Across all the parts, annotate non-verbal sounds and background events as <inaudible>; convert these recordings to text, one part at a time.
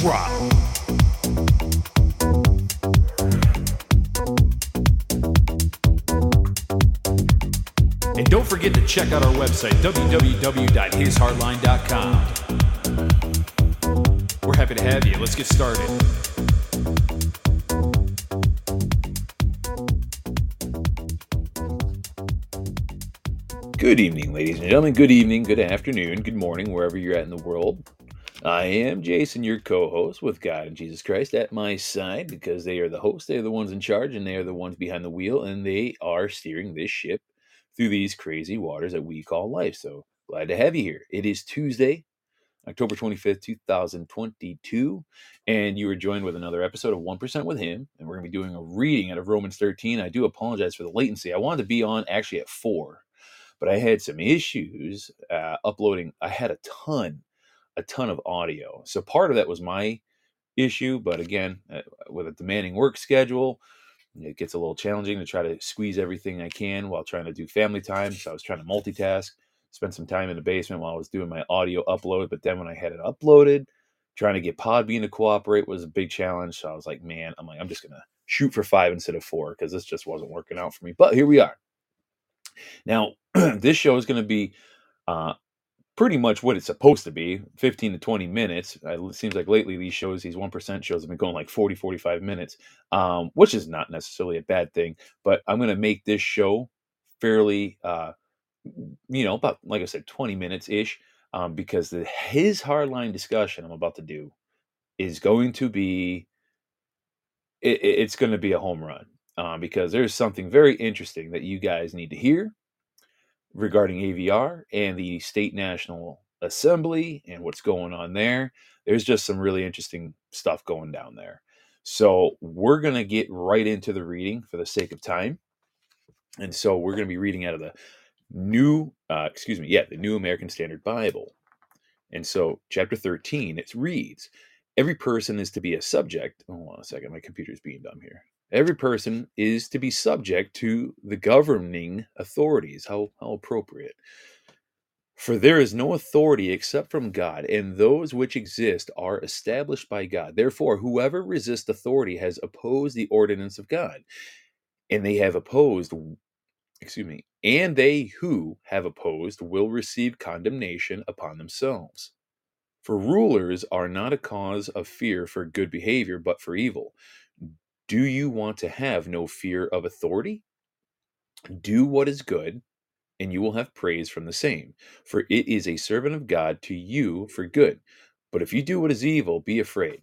Drop. And don't forget to check out our website, www.hishardline.com. We're happy to have you. Let's get started. Good evening, ladies and gentlemen. Good evening, good afternoon, good morning, wherever you're at in the world. I am Jason, your co host with God and Jesus Christ at my side because they are the hosts, they are the ones in charge, and they are the ones behind the wheel, and they are steering this ship through these crazy waters that we call life. So glad to have you here. It is Tuesday, October 25th, 2022, and you are joined with another episode of 1% with Him, and we're going to be doing a reading out of Romans 13. I do apologize for the latency. I wanted to be on actually at 4 but I had some issues uh, uploading. I had a ton, a ton of audio. So part of that was my issue, but again, uh, with a demanding work schedule, it gets a little challenging to try to squeeze everything I can while trying to do family time. So I was trying to multitask, spend some time in the basement while I was doing my audio upload. But then when I had it uploaded, trying to get Podbean to cooperate was a big challenge. So I was like, man, I'm like, I'm just gonna shoot for five instead of four because this just wasn't working out for me. But here we are. Now, <clears throat> this show is going to be uh, pretty much what it's supposed to be 15 to 20 minutes. It seems like lately these shows, these 1% shows, have been going like 40, 45 minutes, um, which is not necessarily a bad thing. But I'm going to make this show fairly, uh, you know, about, like I said, 20 minutes ish, um, because the, his hardline discussion I'm about to do is going to be. It, it's going to be a home run uh, because there's something very interesting that you guys need to hear regarding AVR and the State National Assembly and what's going on there. There's just some really interesting stuff going down there. So we're going to get right into the reading for the sake of time. And so we're going to be reading out of the new, uh, excuse me, yeah, the New American Standard Bible. And so chapter 13, it reads, Every person is to be a subject. Hold on a second, my computer's being dumb here. Every person is to be subject to the governing authorities. How, how appropriate. For there is no authority except from God, and those which exist are established by God. Therefore, whoever resists authority has opposed the ordinance of God, and they have opposed, excuse me, and they who have opposed will receive condemnation upon themselves. For rulers are not a cause of fear for good behavior, but for evil. Do you want to have no fear of authority? Do what is good, and you will have praise from the same, for it is a servant of God to you for good. But if you do what is evil, be afraid.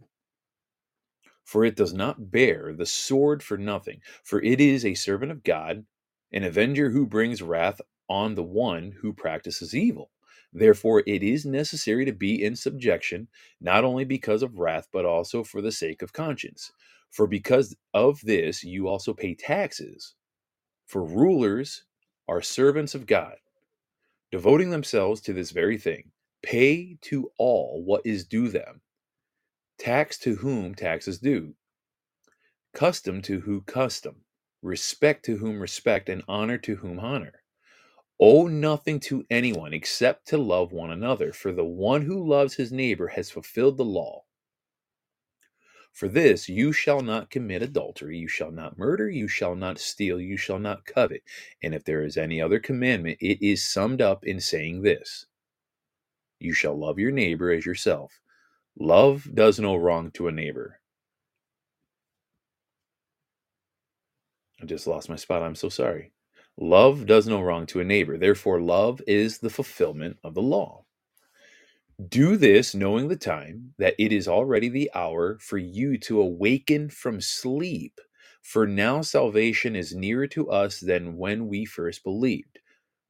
For it does not bear the sword for nothing, for it is a servant of God, an avenger who brings wrath on the one who practices evil. Therefore, it is necessary to be in subjection, not only because of wrath, but also for the sake of conscience. For because of this you also pay taxes. For rulers are servants of God, devoting themselves to this very thing. Pay to all what is due them, tax to whom tax is due, custom to who custom, respect to whom respect, and honor to whom honor. Owe nothing to anyone except to love one another, for the one who loves his neighbor has fulfilled the law. For this, you shall not commit adultery, you shall not murder, you shall not steal, you shall not covet. And if there is any other commandment, it is summed up in saying this You shall love your neighbor as yourself. Love does no wrong to a neighbor. I just lost my spot. I'm so sorry. Love does no wrong to a neighbor. Therefore, love is the fulfillment of the law. Do this knowing the time, that it is already the hour for you to awaken from sleep. For now salvation is nearer to us than when we first believed.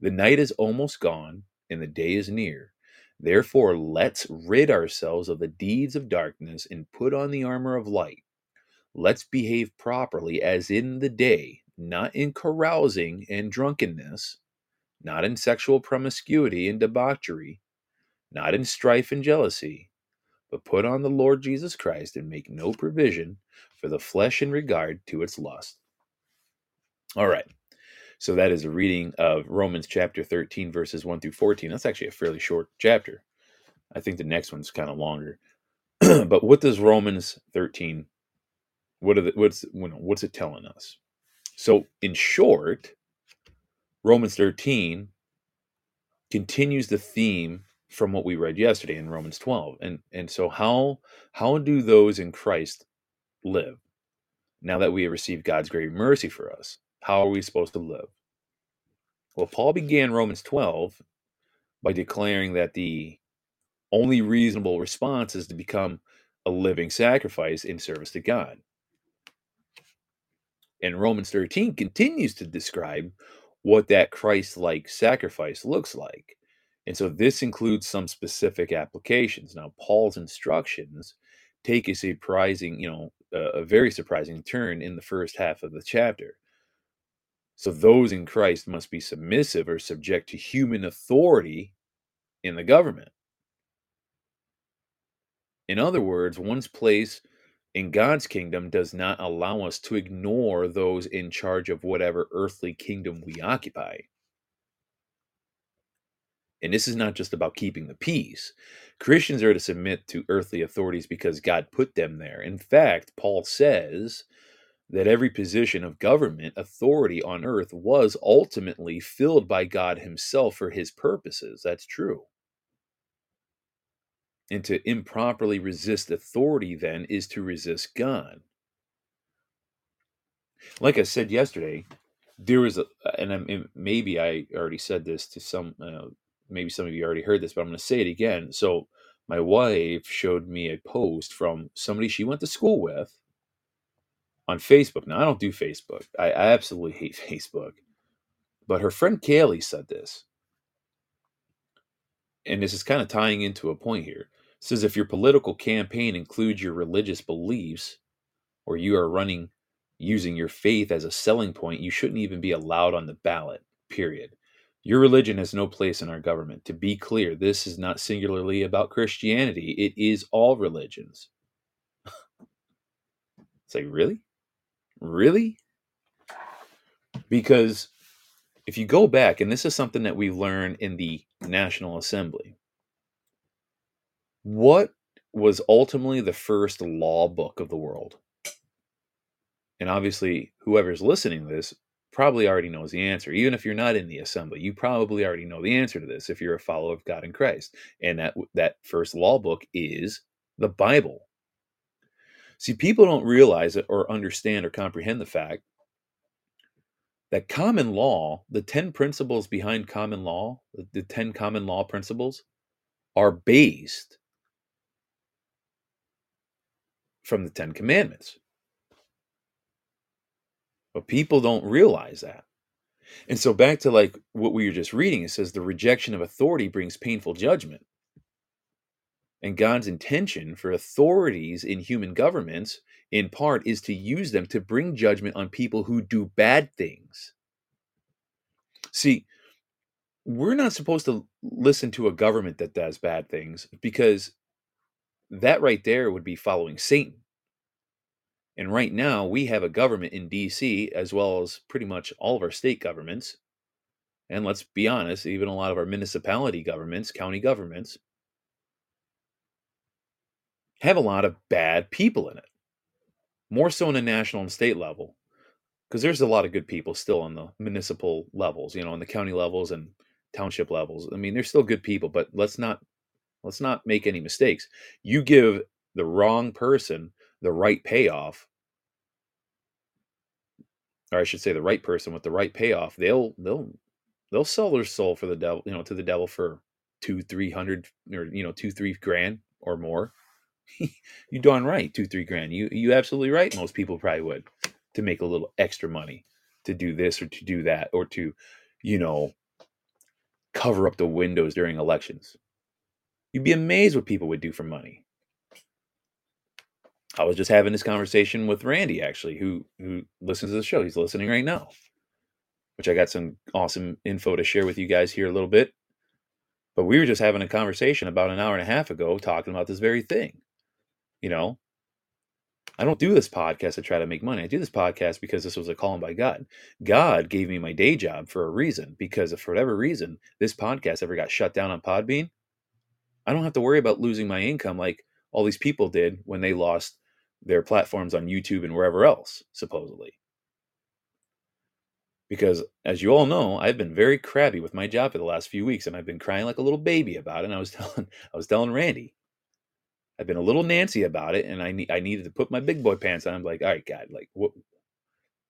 The night is almost gone, and the day is near. Therefore, let's rid ourselves of the deeds of darkness and put on the armor of light. Let's behave properly as in the day, not in carousing and drunkenness, not in sexual promiscuity and debauchery, not in strife and jealousy, but put on the Lord Jesus Christ and make no provision for the flesh in regard to its lust. All right. So that is a reading of Romans chapter 13, verses 1 through 14. That's actually a fairly short chapter. I think the next one's kind of longer. <clears throat> but what does Romans 13 what are the, what's what's it telling us? So in short, Romans 13 continues the theme from what we read yesterday in Romans 12. And and so how how do those in Christ live? Now that we have received God's great mercy for us, how are we supposed to live? Well, Paul began Romans 12 by declaring that the only reasonable response is to become a living sacrifice in service to God. And Romans 13 continues to describe what that Christ like sacrifice looks like. And so this includes some specific applications. Now, Paul's instructions take a surprising, you know, a very surprising turn in the first half of the chapter. So those in Christ must be submissive or subject to human authority in the government. In other words, one's place in God's kingdom does not allow us to ignore those in charge of whatever earthly kingdom we occupy. And this is not just about keeping the peace. Christians are to submit to earthly authorities because God put them there. In fact, Paul says that every position of government authority on earth was ultimately filled by God Himself for His purposes. That's true. And to improperly resist authority, then, is to resist God. Like I said yesterday, there was a, and maybe I already said this to some, uh, maybe some of you already heard this, but I'm going to say it again. So, my wife showed me a post from somebody she went to school with on Facebook. Now, I don't do Facebook, I, I absolutely hate <laughs> Facebook. But her friend Kaylee said this. And this is kind of tying into a point here says if your political campaign includes your religious beliefs or you are running using your faith as a selling point, you shouldn't even be allowed on the ballot, period. Your religion has no place in our government. To be clear, this is not singularly about Christianity, it is all religions. <laughs> it's like, really? Really? Because if you go back, and this is something that we learn in the National Assembly, what was ultimately the first law book of the world? And obviously, whoever's listening to this probably already knows the answer. Even if you're not in the assembly, you probably already know the answer to this if you're a follower of God in Christ. And that that first law book is the Bible. See, people don't realize it or understand or comprehend the fact that common law, the 10 principles behind common law, the 10 common law principles, are based from the Ten Commandments. But people don't realize that. And so back to like what we were just reading, it says the rejection of authority brings painful judgment. And God's intention for authorities in human governments, in part, is to use them to bring judgment on people who do bad things. See, we're not supposed to listen to a government that does bad things because that right there would be following Satan. And right now, we have a government in DC, as well as pretty much all of our state governments. And let's be honest, even a lot of our municipality governments, county governments, have a lot of bad people in it. More so on the national and state level. Because there's a lot of good people still on the municipal levels, you know, on the county levels and township levels. I mean, they're still good people, but let's not Let's not make any mistakes. You give the wrong person the right payoff, or I should say the right person with the right payoff, they'll they'll they'll sell their soul for the devil, you know, to the devil for two, three hundred or you know, two, three grand or more. <laughs> you darn right, two, three grand. You you absolutely right. Most people probably would to make a little extra money to do this or to do that or to, you know, cover up the windows during elections. You'd be amazed what people would do for money. I was just having this conversation with Randy, actually, who who listens to the show. He's listening right now, which I got some awesome info to share with you guys here a little bit. But we were just having a conversation about an hour and a half ago, talking about this very thing. You know, I don't do this podcast to try to make money. I do this podcast because this was a calling by God. God gave me my day job for a reason, because if for whatever reason this podcast ever got shut down on Podbean, I don't have to worry about losing my income like all these people did when they lost their platforms on YouTube and wherever else, supposedly. Because as you all know, I've been very crabby with my job for the last few weeks and I've been crying like a little baby about it. And I was <laughs> telling I was telling Randy, I've been a little Nancy about it, and I need I needed to put my big boy pants on. I'm like, all right, God, like, what?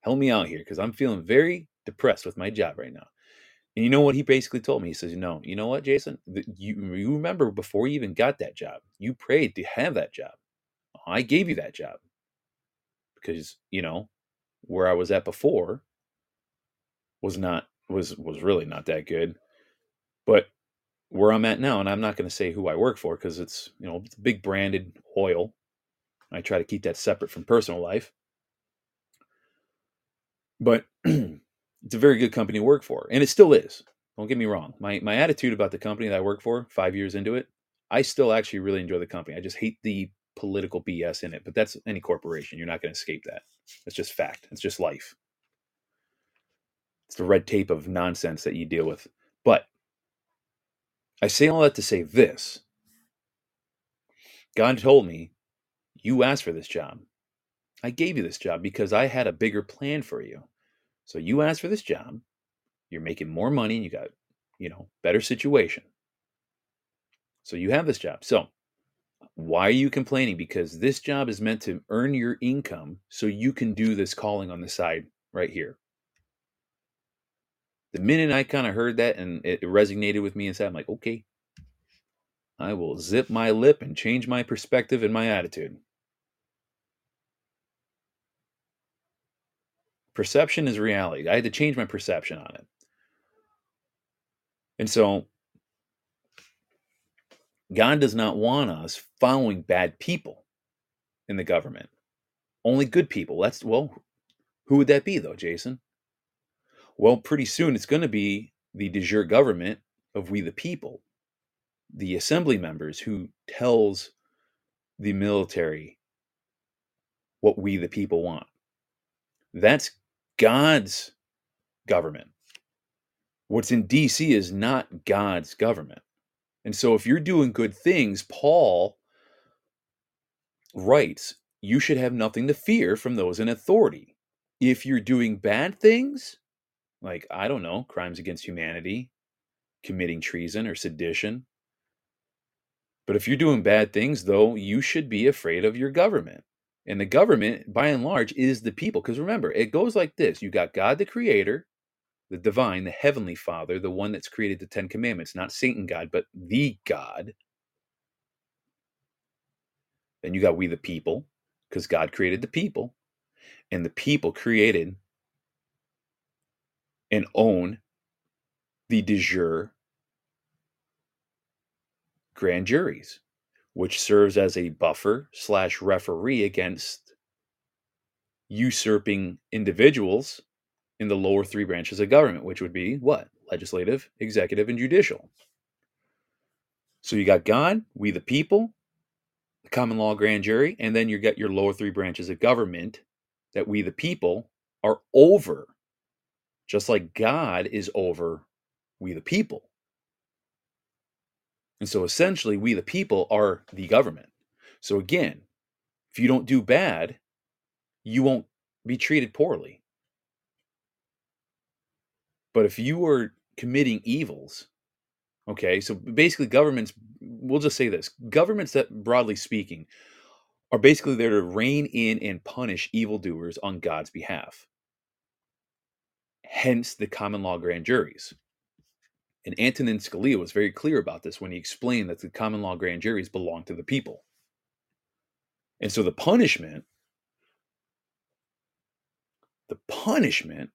Help me out here because I'm feeling very depressed with my job right now. And you know what he basically told me? He says, "No, you know what, Jason? You you remember before you even got that job, you prayed to have that job. I gave you that job because you know where I was at before was not was was really not that good, but where I'm at now, and I'm not going to say who I work for because it's you know it's big branded oil. I try to keep that separate from personal life, but <clears throat> it's a very good company to work for, and it still is. Don't get me wrong. My my attitude about the company that I work for, five years into it, I still actually really enjoy the company. I just hate the political BS in it, but that's any corporation. You're not going to escape that. It's just fact. It's just life. It's the red tape of nonsense that you deal with. But I say all that to say this God told me, You asked for this job. I gave you this job because I had a bigger plan for you. So you asked for this job. You're making more money and you got, you know, better situation. So you have this job. So why are you complaining? Because this job is meant to earn your income so you can do this calling on the side right here the minute I kind of heard that and it resonated with me inside, I'm like, okay, I will zip my lip and change my perspective and my attitude. Perception is reality. I had to change my perception on it. And so, God does not want us following bad people in the government. Only good people. That's, well, who would that be, though, Jason? Well, pretty soon it's going to be the de jure government of we the people, the assembly members who tells the military what we the people want. That's God's government. What's in DC is not God's government. And so if you're doing good things, Paul writes, you should have nothing to fear from those in authority. If you're doing bad things, like I don't know, crimes against humanity, committing treason or sedition. But if you're doing bad things, though, you should be afraid of your government. And the government, by and large, is the people. Because remember, it goes like this you got God the Creator, the divine, the heavenly Father, the one that's created the Ten Commandments, not Satan God, but the God. Then you got we the people, because God created the people. And the people created and own the de jure grand juries, which serves as a buffer slash referee against usurping individuals in the lower three branches of government, which would be what? Legislative, executive, and judicial. So you got God, we the people, the common law grand jury, and then you got your lower three branches of government that we the people are over just like God is over we the people. And so essentially, we the people are the government. So again, if you don't do bad, you won't be treated poorly. But if you are committing evils, okay, so basically, governments, we'll just say this governments that, broadly speaking, are basically there to rein in and punish evildoers on God's behalf hence the common law grand juries. And Antonin Scalia was very clear about this when he explained that the common law grand juries belong to the people. And so the punishment, the punishment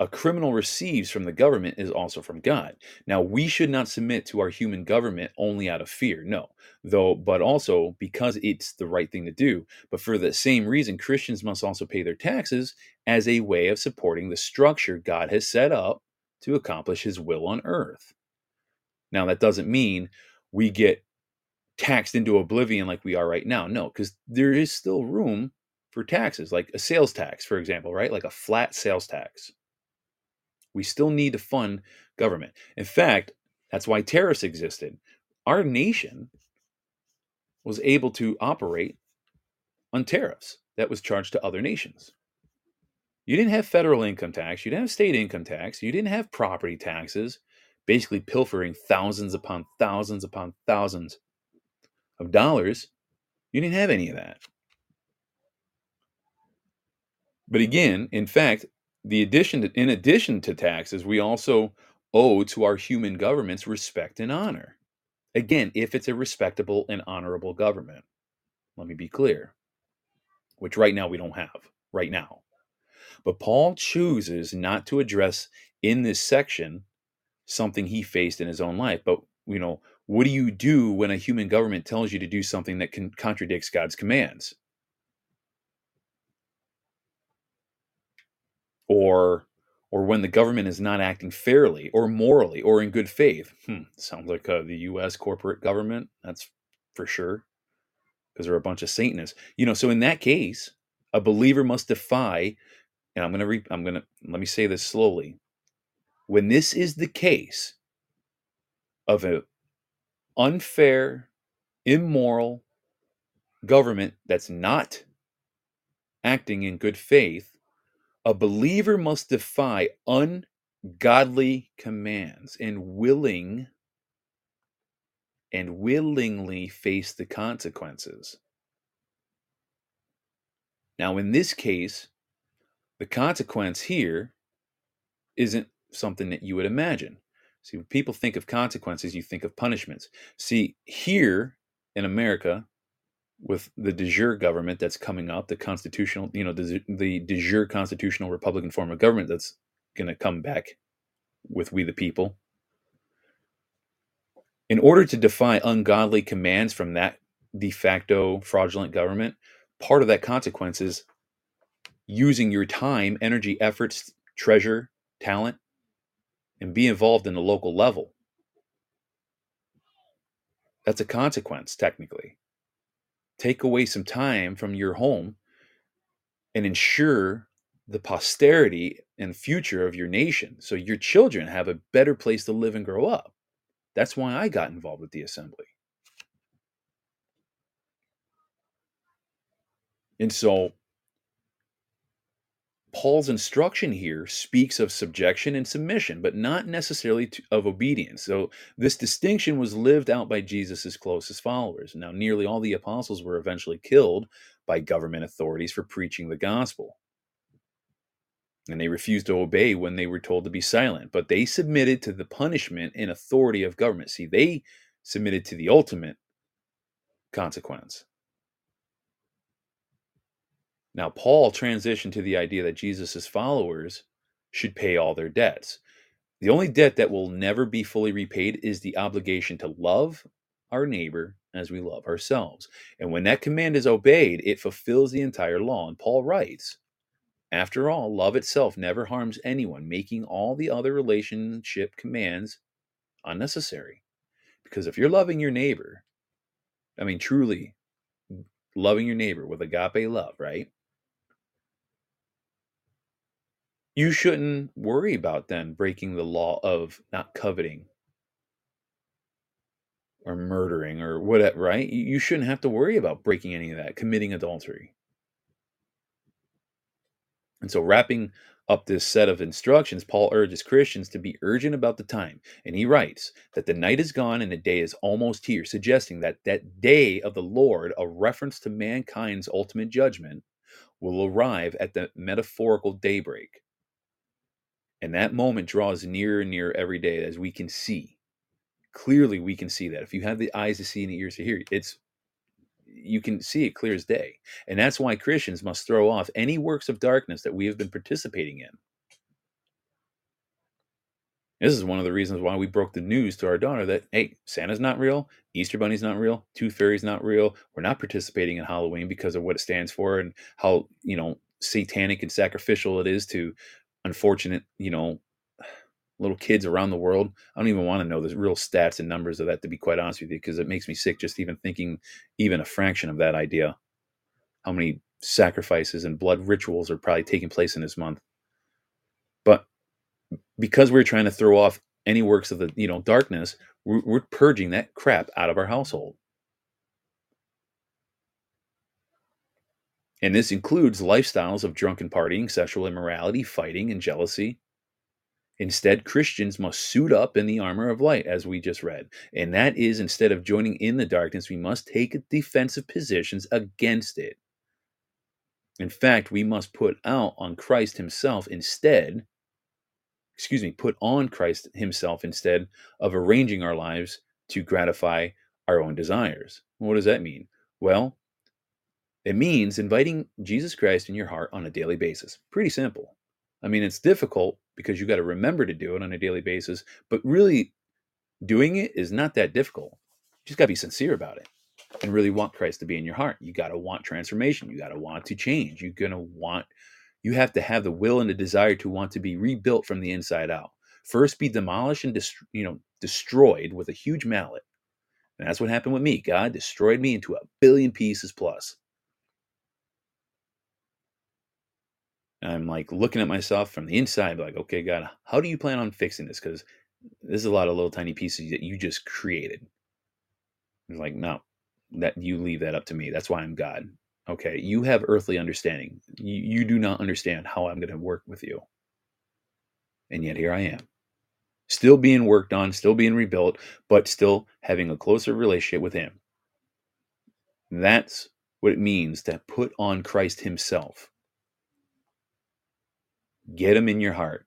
a criminal receives from the government is also from God. Now, we should not submit to our human government only out of fear, no, though, but also because it's the right thing to do. But for the same reason, Christians must also pay their taxes as a way of supporting the structure God has set up to accomplish his will on earth. Now, that doesn't mean we get taxed into oblivion like we are right now. No, because there is still room for taxes, like a sales tax, for example, right? Like a flat sales tax. We still need to fund government. In fact, that's why tariffs existed. Our nation was able to operate on tariffs that was charged to other nations. You didn't have federal income tax, you didn't have state income tax, you didn't have property taxes, basically pilfering thousands upon thousands upon thousands of dollars. You didn't have any of that. But again, in fact, the addition to, in addition to taxes, we also owe to our human governments respect and honor. Again, if it's a respectable and honorable government. Let me be clear, which right now we don't have, right now. But Paul chooses not to address in this section something he faced in his own life. But, you know, what do you do when a human government tells you to do something that contradicts God's commands? Or or when the government is not acting fairly or morally or in good faith. Hmm, sounds like uh, the U.S. corporate government. That's for sure, because they're a bunch of Satanists. You know, so in that case, a believer must defy. And I'm gonna re- I'm gonna let me say this slowly. When this is the case of an unfair, immoral government that's not acting in good faith, a believer must defy ungodly commands and willing and willingly face the consequences. Now, in this case, the consequence here isn't something that you would imagine. See, when people think of consequences, you think of punishments. See, here in America, with the de jure government that's coming up, the constitutional, you know, the, the de jure constitutional Republican form of government that's going to come back with we the people. In order to defy ungodly commands from that de facto fraudulent government, part of that consequence is using your time, energy, efforts, treasure, talent, and be involved in the local level. That's a consequence, technically take away some time from your home and ensure the posterity and future of your nation so your children have a better place to live and grow up. That's why I got involved with the assembly. And so Paul's instruction here speaks of subjection and submission, but not necessarily to, of obedience. So, this distinction was lived out by Jesus' closest followers. Now, nearly all the apostles were eventually killed by government authorities for preaching the gospel. And they refused to obey when they were told to be silent, but they submitted to the punishment and authority of government. See, they submitted to the ultimate consequence. Now, Paul transitioned to the idea that Jesus' followers should pay all their debts. The only debt that will never be fully repaid is the obligation to love our neighbor as we love ourselves. And when that command is obeyed, it fulfills the entire law. And Paul writes, after all, love itself never harms anyone, making all the other relationship commands unnecessary. Because if you're loving your neighbor, I mean, truly loving your neighbor with agape love, right? You shouldn't worry about then breaking the law of not coveting or murdering or whatever, right? You shouldn't have to worry about breaking any of that, committing adultery. And so, wrapping up this set of instructions, Paul urges Christians to be urgent about the time. And he writes that the night is gone and the day is almost here, suggesting that that day of the Lord, a reference to mankind's ultimate judgment, will arrive at the metaphorical daybreak. And that moment draws nearer and nearer every day as we can see. Clearly, we can see that. If you have the eyes to see and the ears to hear, it's you can see it clear as day. And that's why Christians must throw off any works of darkness that we have been participating in. This is one of the reasons why we broke the news to our daughter that, hey, Santa's not real, Easter Bunny's not real, Tooth Fairy's not real. We're not participating in Halloween because of what it stands for and how, you know, satanic and sacrificial it is to unfortunate, you know, <sighs> little kids around the world. I don't even want to know the real stats and numbers of that, to be quite honest with you, because it makes me sick just even thinking even a fraction of that idea. How many sacrifices and blood rituals are probably taking place in this month. But because we're trying to throw off any works of the you know darkness, we're, we're purging that crap out of our household. And this includes lifestyles of drunken partying, sexual immorality, fighting, and jealousy. Instead, Christians must suit up in the armor of light, as we just read. And that is, instead of joining in the darkness, we must take defensive positions against it. In fact, we must put out on Christ Himself instead, excuse me, put on Christ Himself instead of arranging our lives to gratify our own desires. What does that mean? Well, it means inviting Jesus Christ in your heart on a daily basis. Pretty simple. I mean, it's difficult because you got to remember to do it on a daily basis, but really doing it is not that difficult. You just got to be sincere about it and really want Christ to be in your heart. You got to want transformation. You got to want to change. You're going to want, you have to have the will and the desire to want to be rebuilt from the inside out. First, be demolished and dest- you know destroyed with a huge mallet. And that's what happened with me. God destroyed me into a billion pieces plus. And I'm like looking at myself from the inside, like, okay, God, how do you plan on fixing this? Because this is a lot of little tiny pieces that you just created. It's like, no, that you leave that up to me. That's why I'm God. Okay, you have earthly understanding. You, you do not understand how I'm going to work with you. And yet here I am. Still being worked on, still being rebuilt, but still having a closer relationship with Him. That's what it means to put on Christ Himself. Get him in your heart.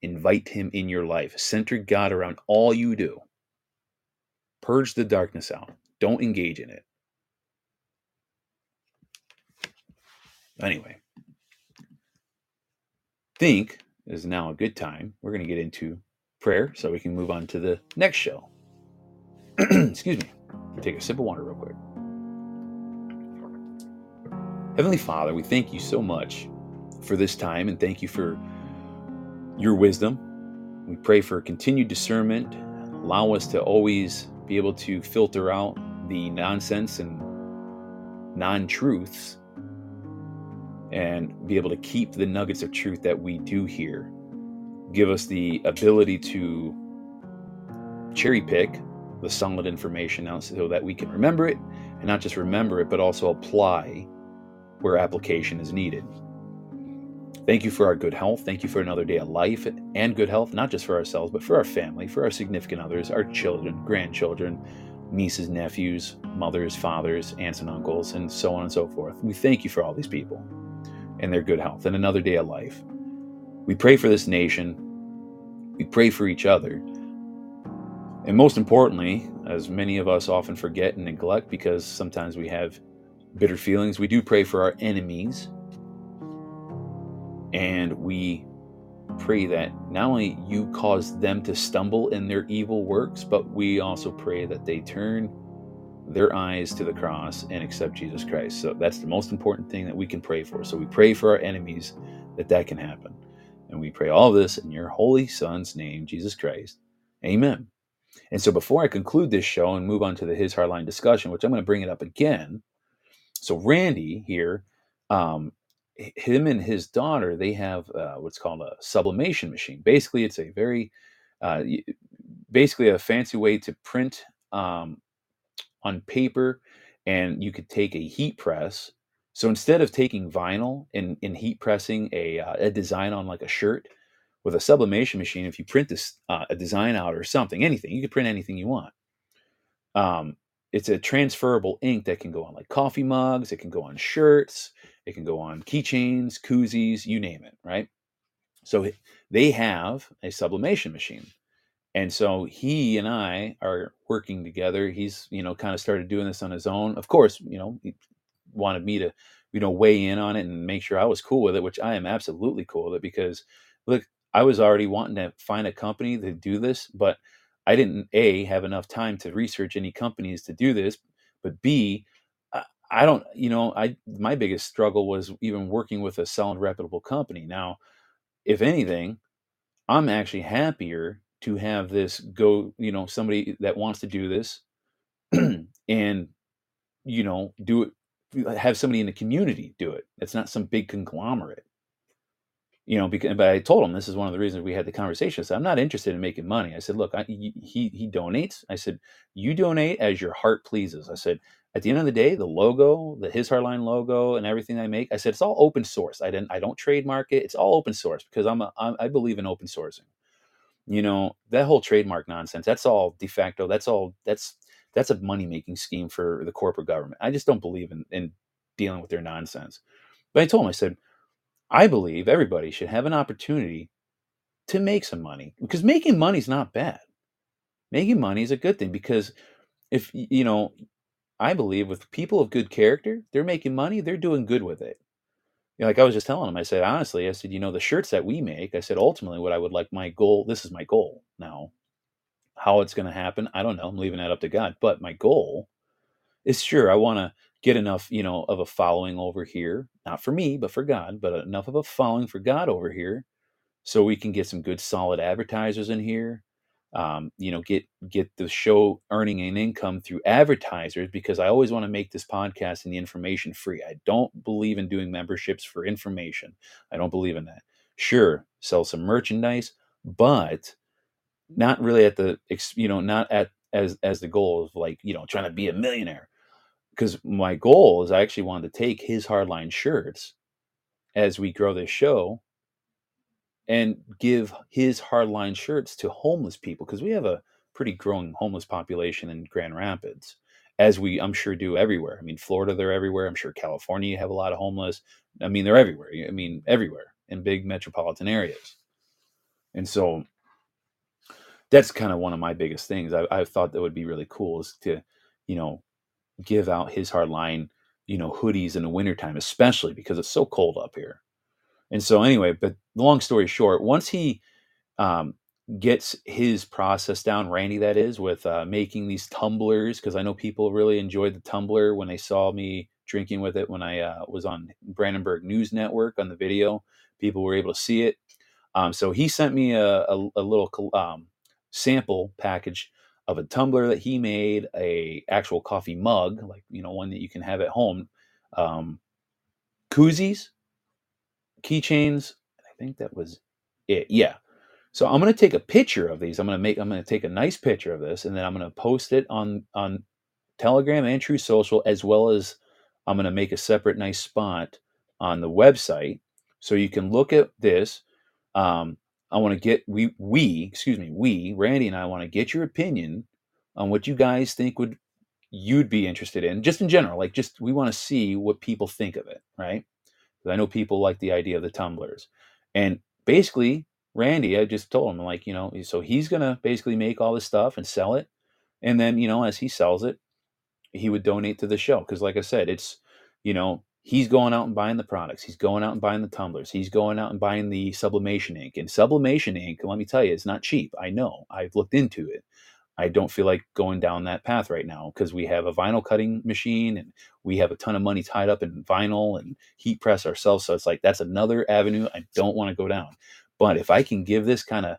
Invite him in your life. Center God around all you do. Purge the darkness out. Don't engage in it. Anyway, think is now a good time. We're going to get into prayer so we can move on to the next show. <clears throat> Excuse me. Take a sip of water real quick. Heavenly Father, we thank you so much for this time and thank you for your wisdom. We pray for continued discernment. Allow us to always be able to filter out the nonsense and non truths and be able to keep the nuggets of truth that we do hear. Give us the ability to cherry pick the solid information out so that we can remember it and not just remember it, but also apply where application is needed. Thank you for our good health. Thank you for another day of life and good health, not just for ourselves, but for our family, for our significant others, our children, grandchildren, nieces, nephews, mothers, fathers, aunts, and uncles, and so on and so forth. We thank you for all these people and their good health and another day of life. We pray for this nation. We pray for each other. And most importantly, as many of us often forget and neglect because sometimes we have bitter feelings, we do pray for our enemies and we pray that not only you cause them to stumble in their evil works, but we also pray that they turn their eyes to the cross and accept Jesus Christ. So that's the most important thing that we can pray for. So we pray for our enemies that that can happen. And we pray all this in your holy son's name, Jesus Christ. Amen. And so before I conclude this show and move on to the His Hardline discussion, which I'm going to bring it up again. So Randy here um, him and his daughter they have uh, what's called a sublimation machine. Basically it's a very uh, basically a fancy way to print um, on paper and you could take a heat press. So instead of taking vinyl and, and heat pressing a, uh, a design on like a shirt with a sublimation machine if you print this uh, a design out or something anything you could print anything you want. Um, it's a transferable ink that can go on like coffee mugs it can go on shirts it can go on keychains, koozies, you name it, right? So they have a sublimation machine. And so he and I are working together. He's, you know, kind of started doing this on his own. Of course, you know, he wanted me to, you know, weigh in on it and make sure I was cool with it, which I am absolutely cool with it because look, I was already wanting to find a company to do this, but I didn't a have enough time to research any companies to do this, but b I don't, you know, I my biggest struggle was even working with a solid reputable company. Now, if anything, I'm actually happier to have this go, you know, somebody that wants to do this <clears throat> and you know, do it have somebody in the community do it. It's not some big conglomerate you know, because but I told him this is one of the reasons we had the conversation. I said, I'm not interested in making money. I said, look, I, he he donates. I said, you donate as your heart pleases. I said, at the end of the day, the logo, the His Hardline logo, and everything I make, I said it's all open source. I didn't, I don't trademark it. It's all open source because I'm, a, I'm I believe in open sourcing. You know, that whole trademark nonsense. That's all de facto. That's all. That's that's a money making scheme for the corporate government. I just don't believe in in dealing with their nonsense. But I told him, I said, I believe everybody should have an opportunity to make some money because making money is not bad. Making money is a good thing because if you know, I believe with people of good character, they're making money, they're doing good with it. You know, like I was just telling him, I said, honestly, I said, you know, the shirts that we make, I said, ultimately, what I would like my goal, this is my goal now. How it's going to happen, I don't know. I'm leaving that up to God. But my goal is sure, I want to get enough, you know, of a following over here, not for me, but for God, but enough of a following for God over here, so we can get some good, solid advertisers in here. Um, you know, get get the show earning an income through advertisers because I always want to make this podcast and the information free. I don't believe in doing memberships for information. I don't believe in that. Sure, sell some merchandise, but not really at the ex- you know not at as as the goal of like you know trying to be a millionaire because my goal is I actually wanted to take his hardline shirts as we grow this show and give his hardline shirts to homeless people because we have a pretty growing homeless population in Grand Rapids, as we I'm sure do everywhere. I mean, Florida, they're everywhere. I'm sure California, you have a lot of homeless. I mean, they're everywhere. I mean, everywhere in big metropolitan areas. And so that's kind of one of my biggest things. I, I thought that would be really cool is to, you know, give out his hardline, you know, hoodies in the wintertime, especially because it's so cold up here. And so, anyway, but long story short, once he um, gets his process down, Randy, that is, with uh, making these tumblers, because I know people really enjoyed the tumbler when they saw me drinking with it when I uh, was on Brandenburg News Network on the video. People were able to see it. Um, so he sent me a, a, a little um, sample package of a tumbler that he made, a actual coffee mug, like you know one that you can have at home, um, koozies, keychains. I think that was it. Yeah. So I'm gonna take a picture of these. I'm gonna make. I'm gonna take a nice picture of this, and then I'm gonna post it on on Telegram and Truth Social, as well as I'm gonna make a separate nice spot on the website so you can look at this. Um, I want to get we we excuse me we Randy and I want to get your opinion on what you guys think would you'd be interested in just in general like just we want to see what people think of it right? Because I know people like the idea of the tumblers. And basically Randy I just told him like you know so he's gonna basically make all this stuff and sell it. And then you know as he sells it he would donate to the show because like I said it's you know he's going out and buying the products. He's going out and buying the tumblers. He's going out and buying the sublimation ink. And sublimation ink, let me tell you, it's not cheap. I know. I've looked into it. I don't feel like going down that path right now because we have a vinyl cutting machine and we have a ton of money tied up in vinyl and heat press ourselves. So it's like that's another avenue I don't want to go down. But if I can give this kind of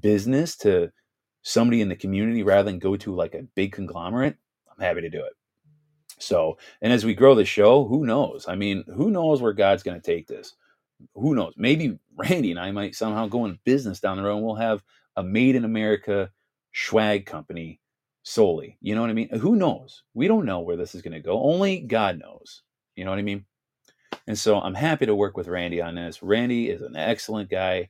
business to somebody in the community rather than go to like a big conglomerate, I'm happy to do it. So, and as we grow the show, who knows? I mean, who knows where God's going to take this? Who knows? Maybe Randy and I might somehow go in business down the road and we'll have a made in America swag company solely. You know what I mean? Who knows? We don't know where this is going to go. Only God knows. You know what I mean? And so I'm happy to work with Randy on this. Randy is an excellent guy.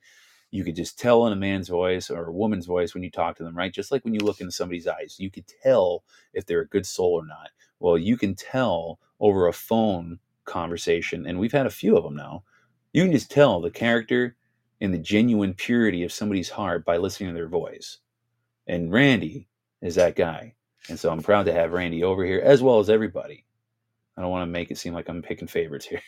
You could just tell in a man's voice or a woman's voice when you talk to them, right? Just like when you look into somebody's eyes, you could tell if they're a good soul or not. Well, you can tell over a phone conversation, and we've had a few of them now. You can just tell the character and the genuine purity of somebody's heart by listening to their voice. And Randy is that guy. And so I'm proud to have Randy over here, as well as everybody. I don't want to make it seem like I'm picking favorites here.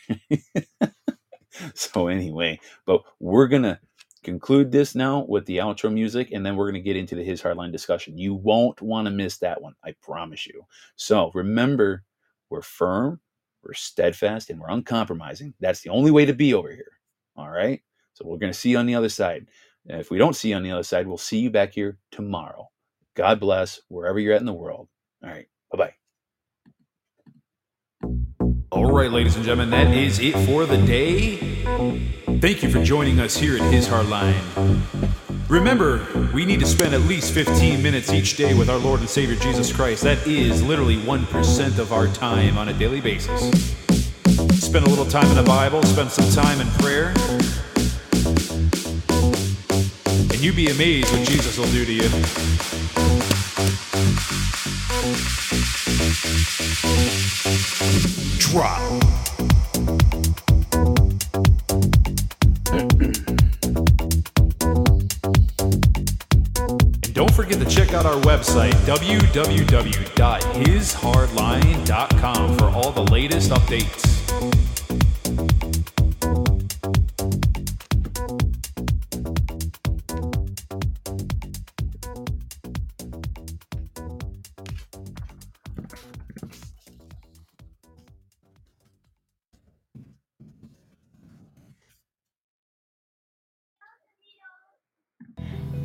<laughs> so, anyway, but we're going to conclude this now with the outro music, and then we're going to get into the His Hardline discussion. You won't want to miss that one, I promise you. So remember, we're firm, we're steadfast, and we're uncompromising. That's the only way to be over here. All right? So we're going to see you on the other side. And if we don't see you on the other side, we'll see you back here tomorrow. God bless wherever you're at in the world. All right. Bye bye. All right, ladies and gentlemen, that is it for the day. Thank you for joining us here at His Hardline. Remember, we need to spend at least 15 minutes each day with our Lord and Savior Jesus Christ. That is literally 1% of our time on a daily basis. Spend a little time in the Bible, spend some time in prayer, and you'd be amazed what Jesus will do to you. Drop. Our website, www.hishardline.com, for all the latest updates.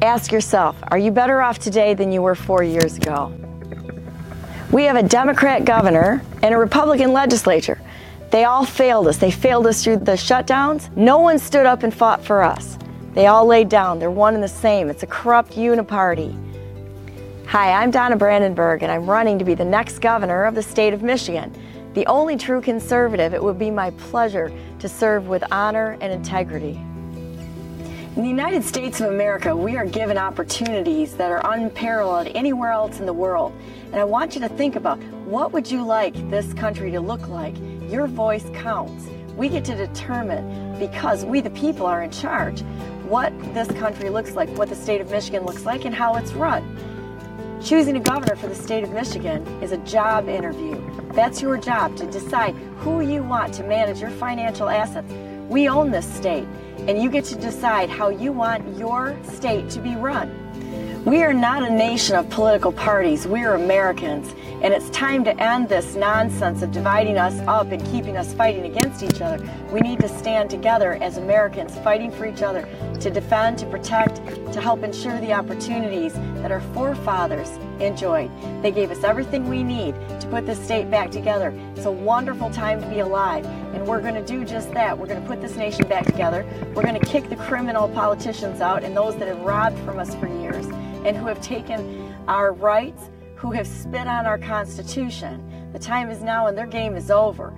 Ask yourself, are you better off today than you were four years ago? We have a Democrat governor and a Republican legislature. They all failed us. They failed us through the shutdowns. No one stood up and fought for us. They all laid down. They're one and the same. It's a corrupt uniparty. Hi, I'm Donna Brandenburg, and I'm running to be the next governor of the state of Michigan. The only true conservative, it would be my pleasure to serve with honor and integrity. In the United States of America, we are given opportunities that are unparalleled anywhere else in the world. And I want you to think about what would you like this country to look like? Your voice counts. We get to determine, because we the people are in charge, what this country looks like, what the state of Michigan looks like, and how it's run. Choosing a governor for the state of Michigan is a job interview. That's your job to decide who you want to manage your financial assets. We own this state and you get to decide how you want your state to be run. We are not a nation of political parties. We are Americans. And it's time to end this nonsense of dividing us up and keeping us fighting against each other. We need to stand together as Americans, fighting for each other to defend, to protect, to help ensure the opportunities that our forefathers enjoyed. They gave us everything we need to put this state back together. It's a wonderful time to be alive. And we're going to do just that. We're going to put this nation back together. We're going to kick the criminal politicians out and those that have robbed from us for years and who have taken our rights, who have spit on our Constitution. The time is now and their game is over.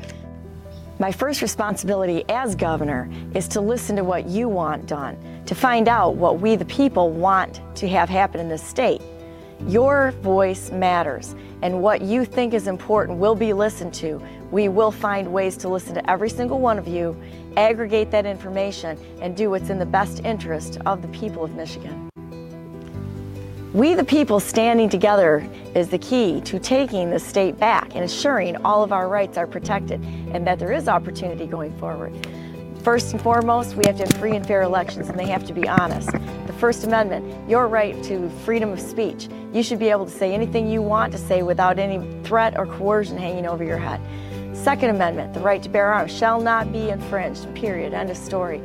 My first responsibility as governor is to listen to what you want done, to find out what we the people want to have happen in this state. Your voice matters, and what you think is important will be listened to. We will find ways to listen to every single one of you, aggregate that information, and do what's in the best interest of the people of Michigan. We, the people, standing together is the key to taking the state back and ensuring all of our rights are protected and that there is opportunity going forward. First and foremost, we have to have free and fair elections and they have to be honest. The First Amendment, your right to freedom of speech. You should be able to say anything you want to say without any threat or coercion hanging over your head. Second Amendment, the right to bear arms shall not be infringed, period, end of story.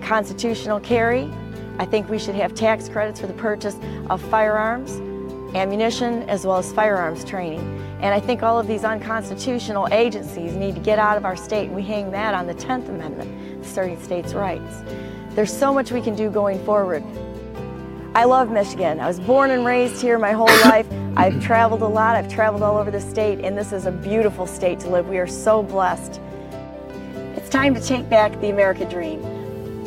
Constitutional carry, I think we should have tax credits for the purchase of firearms, ammunition, as well as firearms training. And I think all of these unconstitutional agencies need to get out of our state, and we hang that on the 10th Amendment, asserting states' rights. There's so much we can do going forward. I love Michigan. I was born and raised here my whole life. I've traveled a lot. I've traveled all over the state, and this is a beautiful state to live. We are so blessed. It's time to take back the American dream.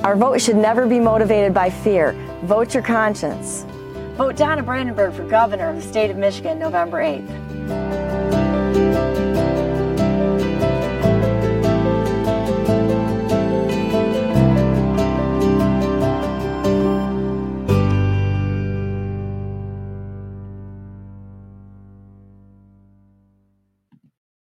Our vote should never be motivated by fear. Vote your conscience. Vote Donna Brandenburg for governor of the state of Michigan November 8th.